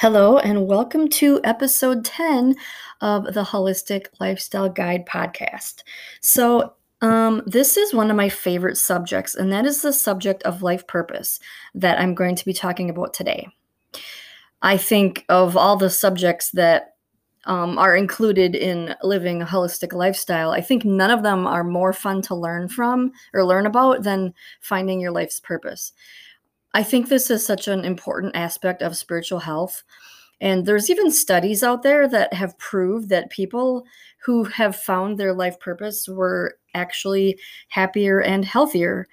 Hello, and welcome to episode 10 of the Holistic Lifestyle Guide podcast. So, um, this is one of my favorite subjects, and that is the subject of life purpose that I'm going to be talking about today. I think of all the subjects that um, are included in living a holistic lifestyle, I think none of them are more fun to learn from or learn about than finding your life's purpose. I think this is such an important aspect of spiritual health. And there's even studies out there that have proved that people who have found their life purpose were actually happier and healthier.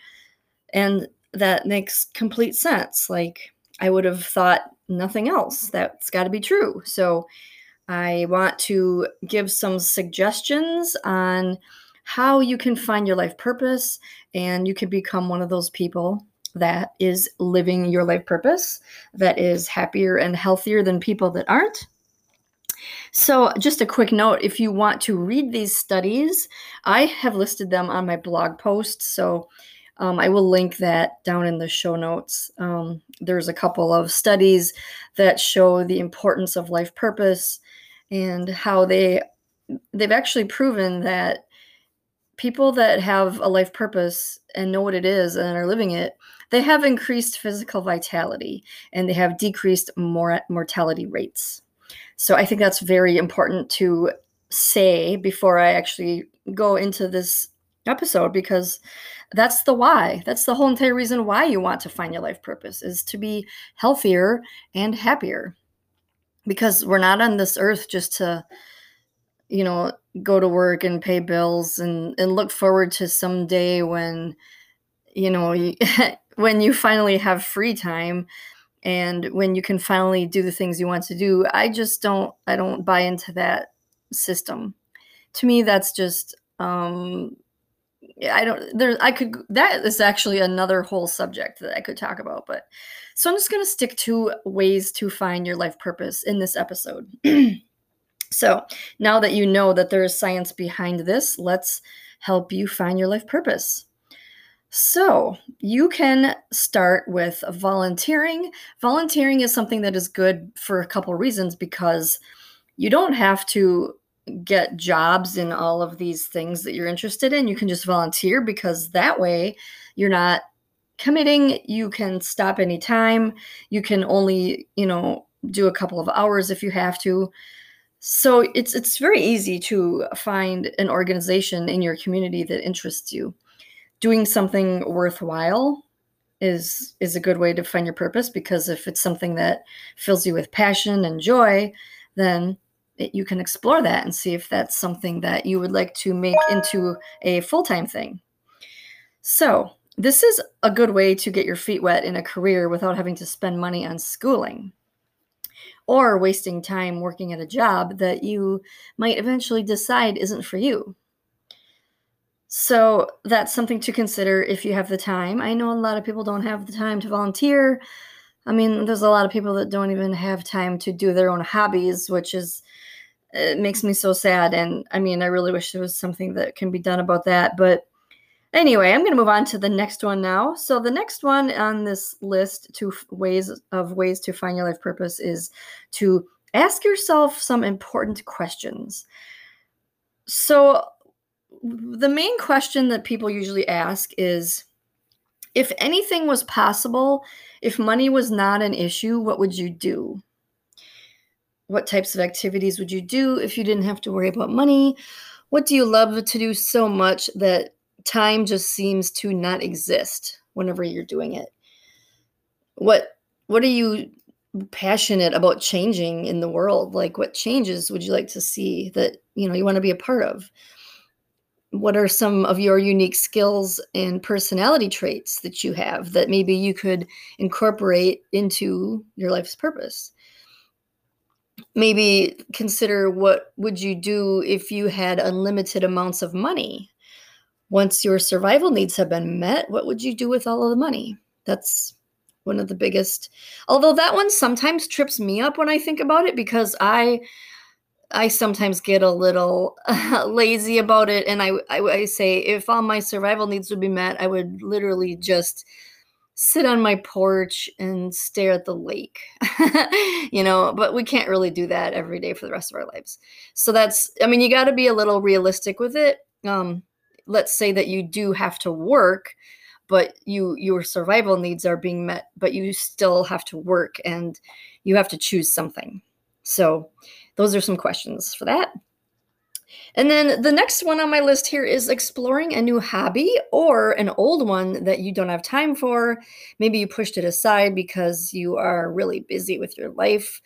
And that makes complete sense. Like, I would have thought nothing else. That's got to be true. So, I want to give some suggestions on how you can find your life purpose and you can become one of those people that is living your life purpose, that is happier and healthier than people that aren't. So, just a quick note if you want to read these studies, I have listed them on my blog post. So, um, I will link that down in the show notes. Um, there's a couple of studies that show the importance of life purpose and how they they've actually proven that people that have a life purpose and know what it is and are living it they have increased physical vitality and they have decreased mor- mortality rates. So I think that's very important to say before I actually go into this episode because that's the why. That's the whole entire reason why you want to find your life purpose is to be healthier and happier. Because we're not on this earth just to you know go to work and pay bills and and look forward to some day when you know when you finally have free time and when you can finally do the things you want to do. I just don't i don't buy into that system. To me that's just um i don't there i could that is actually another whole subject that i could talk about but so i'm just going to stick to ways to find your life purpose in this episode so now that you know that there is science behind this let's help you find your life purpose so, you can start with volunteering. Volunteering is something that is good for a couple reasons because you don't have to get jobs in all of these things that you're interested in. You can just volunteer because that way you're not committing. You can stop anytime. You can only, you know, do a couple of hours if you have to. So it's it's very easy to find an organization in your community that interests you. Doing something worthwhile is is a good way to find your purpose because if it's something that fills you with passion and joy then it, you can explore that and see if that's something that you would like to make into a full-time thing. So this is a good way to get your feet wet in a career without having to spend money on schooling or wasting time working at a job that you might eventually decide isn't for you so that's something to consider if you have the time. I know a lot of people don't have the time to volunteer. I mean, there's a lot of people that don't even have time to do their own hobbies, which is it makes me so sad. And I mean, I really wish there was something that can be done about that. But anyway, I'm going to move on to the next one now. So the next one on this list to ways of ways to find your life purpose is to ask yourself some important questions. So the main question that people usually ask is if anything was possible, if money was not an issue, what would you do? What types of activities would you do if you didn't have to worry about money? What do you love to do so much that time just seems to not exist whenever you're doing it? What what are you passionate about changing in the world? Like what changes would you like to see that, you know, you want to be a part of? what are some of your unique skills and personality traits that you have that maybe you could incorporate into your life's purpose maybe consider what would you do if you had unlimited amounts of money once your survival needs have been met what would you do with all of the money that's one of the biggest although that one sometimes trips me up when i think about it because i I sometimes get a little lazy about it, and I, I, I say if all my survival needs would be met, I would literally just sit on my porch and stare at the lake. you know, but we can't really do that every day for the rest of our lives. So that's I mean, you got to be a little realistic with it. Um let's say that you do have to work, but you your survival needs are being met, but you still have to work and you have to choose something. So, those are some questions for that. And then the next one on my list here is exploring a new hobby or an old one that you don't have time for. Maybe you pushed it aside because you are really busy with your life.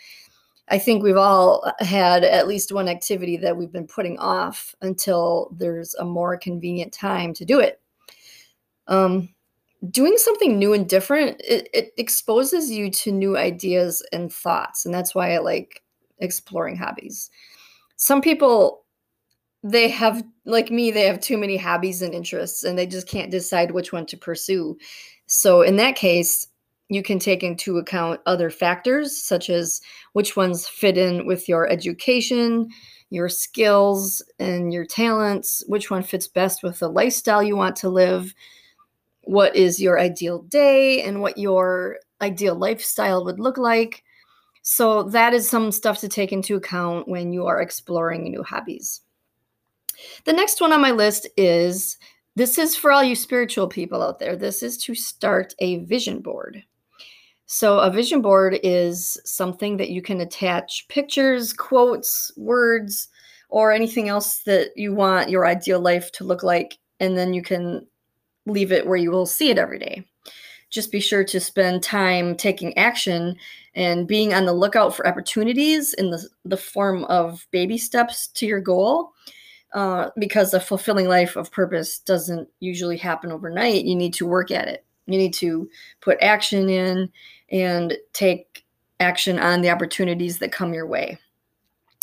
I think we've all had at least one activity that we've been putting off until there's a more convenient time to do it. Um, doing something new and different, it, it exposes you to new ideas and thoughts. And that's why I like exploring hobbies. Some people they have like me they have too many hobbies and interests and they just can't decide which one to pursue so in that case you can take into account other factors such as which ones fit in with your education your skills and your talents which one fits best with the lifestyle you want to live what is your ideal day and what your ideal lifestyle would look like so that is some stuff to take into account when you are exploring new hobbies the next one on my list is this is for all you spiritual people out there. This is to start a vision board. So, a vision board is something that you can attach pictures, quotes, words, or anything else that you want your ideal life to look like. And then you can leave it where you will see it every day. Just be sure to spend time taking action and being on the lookout for opportunities in the, the form of baby steps to your goal uh, because a fulfilling life of purpose doesn't usually happen overnight. You need to work at it. You need to put action in and take action on the opportunities that come your way.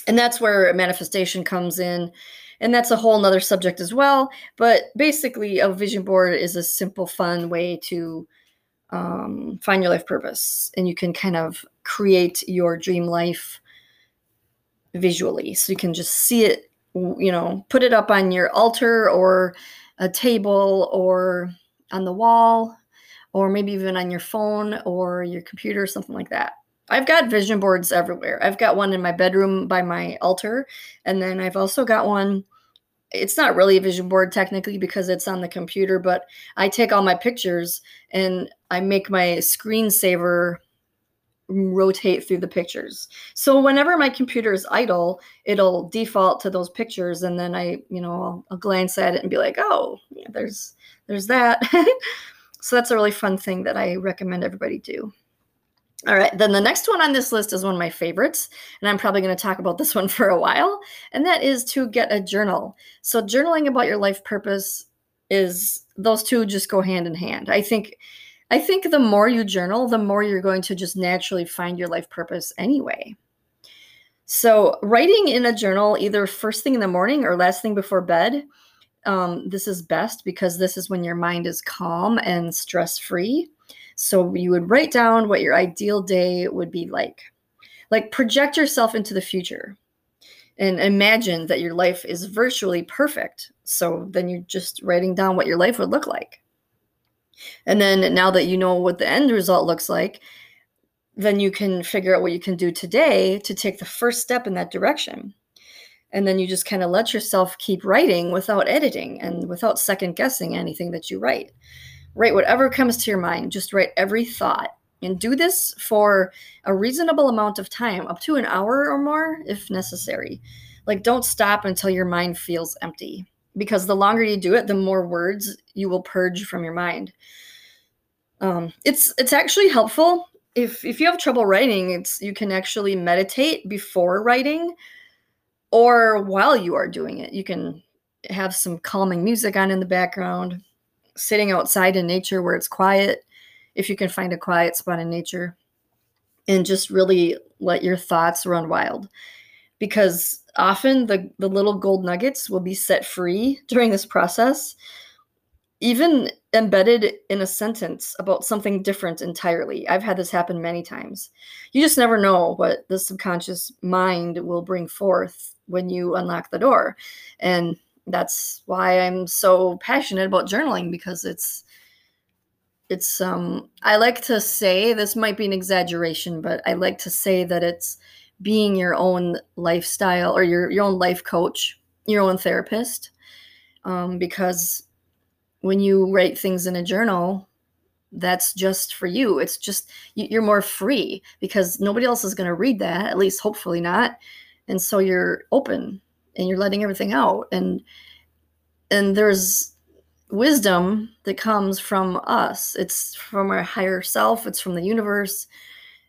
And that's where manifestation comes in. And that's a whole nother subject as well. But basically, a vision board is a simple, fun way to um, find your life purpose. And you can kind of create your dream life visually. So you can just see it you know, put it up on your altar or a table or on the wall or maybe even on your phone or your computer something like that. I've got vision boards everywhere. I've got one in my bedroom by my altar and then I've also got one it's not really a vision board technically because it's on the computer, but I take all my pictures and I make my screensaver rotate through the pictures. So whenever my computer is idle, it'll default to those pictures and then I, you know, I'll, I'll glance at it and be like, "Oh, yeah, there's there's that." so that's a really fun thing that I recommend everybody do. All right, then the next one on this list is one of my favorites, and I'm probably going to talk about this one for a while, and that is to get a journal. So journaling about your life purpose is those two just go hand in hand. I think I think the more you journal, the more you're going to just naturally find your life purpose anyway. So, writing in a journal either first thing in the morning or last thing before bed, um, this is best because this is when your mind is calm and stress free. So, you would write down what your ideal day would be like. Like, project yourself into the future and imagine that your life is virtually perfect. So, then you're just writing down what your life would look like. And then now that you know what the end result looks like, then you can figure out what you can do today to take the first step in that direction. And then you just kind of let yourself keep writing without editing and without second guessing anything that you write. Write whatever comes to your mind, just write every thought. And do this for a reasonable amount of time, up to an hour or more if necessary. Like, don't stop until your mind feels empty because the longer you do it, the more words you will purge from your mind. Um, it's it's actually helpful if if you have trouble writing. It's you can actually meditate before writing, or while you are doing it. You can have some calming music on in the background, sitting outside in nature where it's quiet, if you can find a quiet spot in nature, and just really let your thoughts run wild, because often the, the little gold nuggets will be set free during this process, even embedded in a sentence about something different entirely. I've had this happen many times. You just never know what the subconscious mind will bring forth when you unlock the door. And that's why I'm so passionate about journaling because it's it's um I like to say this might be an exaggeration, but I like to say that it's being your own lifestyle or your your own life coach, your own therapist. Um, because when you write things in a journal, that's just for you. It's just you're more free because nobody else is going to read that, at least hopefully not. And so you're open and you're letting everything out and and there's wisdom that comes from us. It's from our higher self, it's from the universe.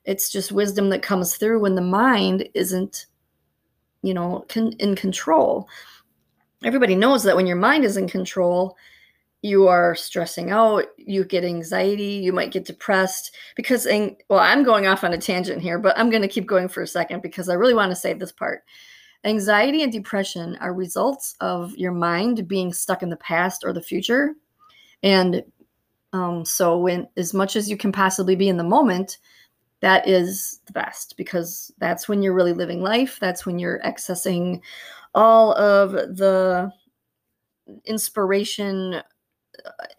It's just wisdom that comes through when the mind isn't, you know, con- in control. Everybody knows that when your mind is in control, you are stressing out, you get anxiety, you might get depressed because well, I'm going off on a tangent here, but I'm going to keep going for a second because I really want to say this part. Anxiety and depression are results of your mind being stuck in the past or the future. And um, so, when as much as you can possibly be in the moment, that is the best because that's when you're really living life. That's when you're accessing all of the inspiration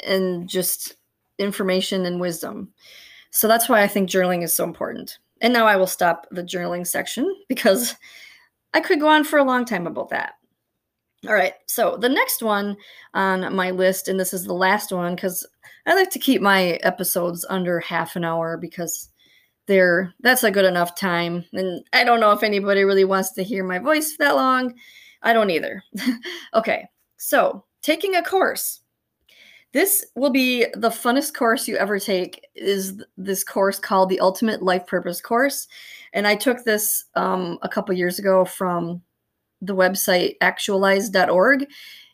and just information and wisdom. So that's why I think journaling is so important. And now I will stop the journaling section because I could go on for a long time about that. All right, so the next one on my list, and this is the last one because I like to keep my episodes under half an hour because they're that's a good enough time. And I don't know if anybody really wants to hear my voice that long. I don't either. okay, so taking a course. This will be the funnest course you ever take. Is this course called the Ultimate Life Purpose Course? And I took this um, a couple years ago from the website actualize.org.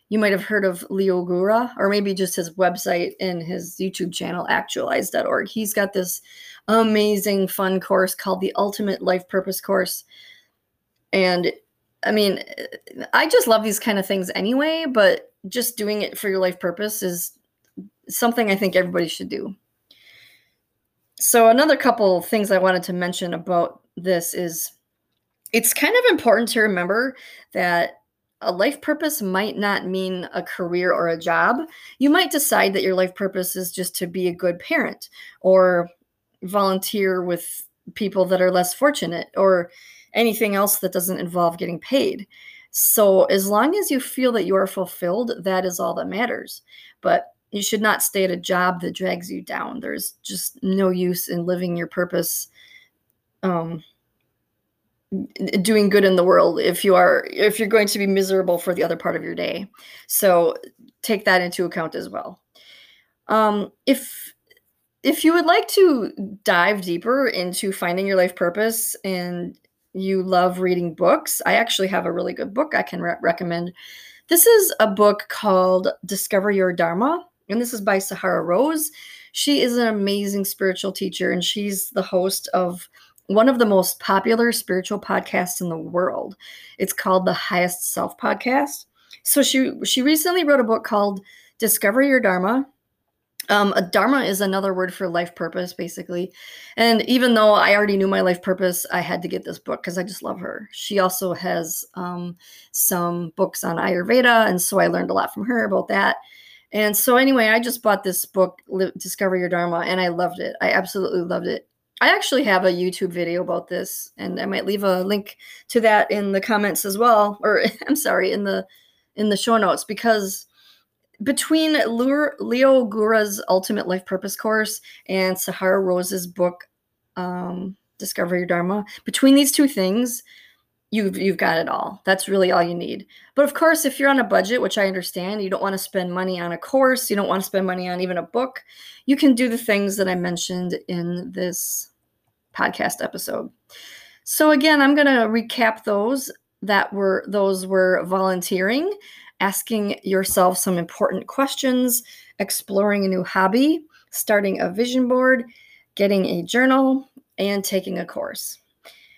You might have heard of Leo Gura, or maybe just his website and his YouTube channel, actualize.org. He's got this amazing, fun course called the Ultimate Life Purpose Course. And I mean, I just love these kind of things anyway, but just doing it for your life purpose is something I think everybody should do. So, another couple things I wanted to mention about this is it's kind of important to remember that a life purpose might not mean a career or a job. You might decide that your life purpose is just to be a good parent or volunteer with people that are less fortunate or anything else that doesn't involve getting paid. So, as long as you feel that you are fulfilled, that is all that matters. But you should not stay at a job that drags you down. There's just no use in living your purpose um, doing good in the world if you are if you're going to be miserable for the other part of your day. So take that into account as well. Um, if if you would like to dive deeper into finding your life purpose and you love reading books i actually have a really good book i can re- recommend. This is a book called discover your dharma and this is by Sahara Rose. She is an amazing spiritual teacher, and she's the host of one of the most popular spiritual podcasts in the world. It's called the Highest Self Podcast. So she she recently wrote a book called Discover Your Dharma. Um, a dharma is another word for life purpose, basically. And even though I already knew my life purpose, I had to get this book because I just love her. She also has um, some books on Ayurveda, and so I learned a lot from her about that. And so, anyway, I just bought this book, Discover Your Dharma, and I loved it. I absolutely loved it. I actually have a YouTube video about this, and I might leave a link to that in the comments as well, or I'm sorry, in the in the show notes because between Leo Gura's Ultimate Life Purpose course and Sahara Rose's book, um, Discover Your Dharma, between these two things, you've you've got it all. That's really all you need. But of course, if you're on a budget, which I understand, you don't want to spend money on a course, you don't want to spend money on even a book, you can do the things that I mentioned in this podcast episode. So again, I'm going to recap those that were those were volunteering, asking yourself some important questions, exploring a new hobby, starting a vision board, getting a journal, and taking a course.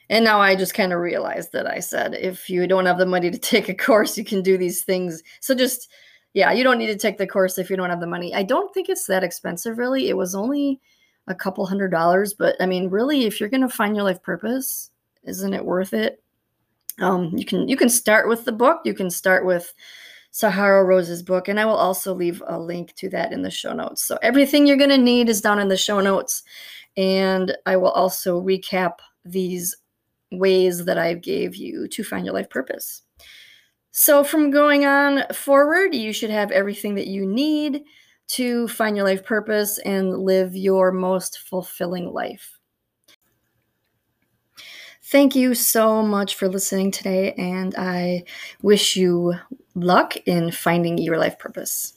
And now I just kind of realized that I said if you don't have the money to take a course, you can do these things. So just yeah, you don't need to take the course if you don't have the money. I don't think it's that expensive really. It was only a couple hundred dollars, but I mean, really if you're going to find your life purpose, isn't it worth it? Um, you can you can start with the book, you can start with Sahara Rose's book, and I will also leave a link to that in the show notes. So everything you're going to need is down in the show notes, and I will also recap these ways that I gave you to find your life purpose. So from going on forward, you should have everything that you need to find your life purpose and live your most fulfilling life. Thank you so much for listening today, and I wish you luck in finding your life purpose.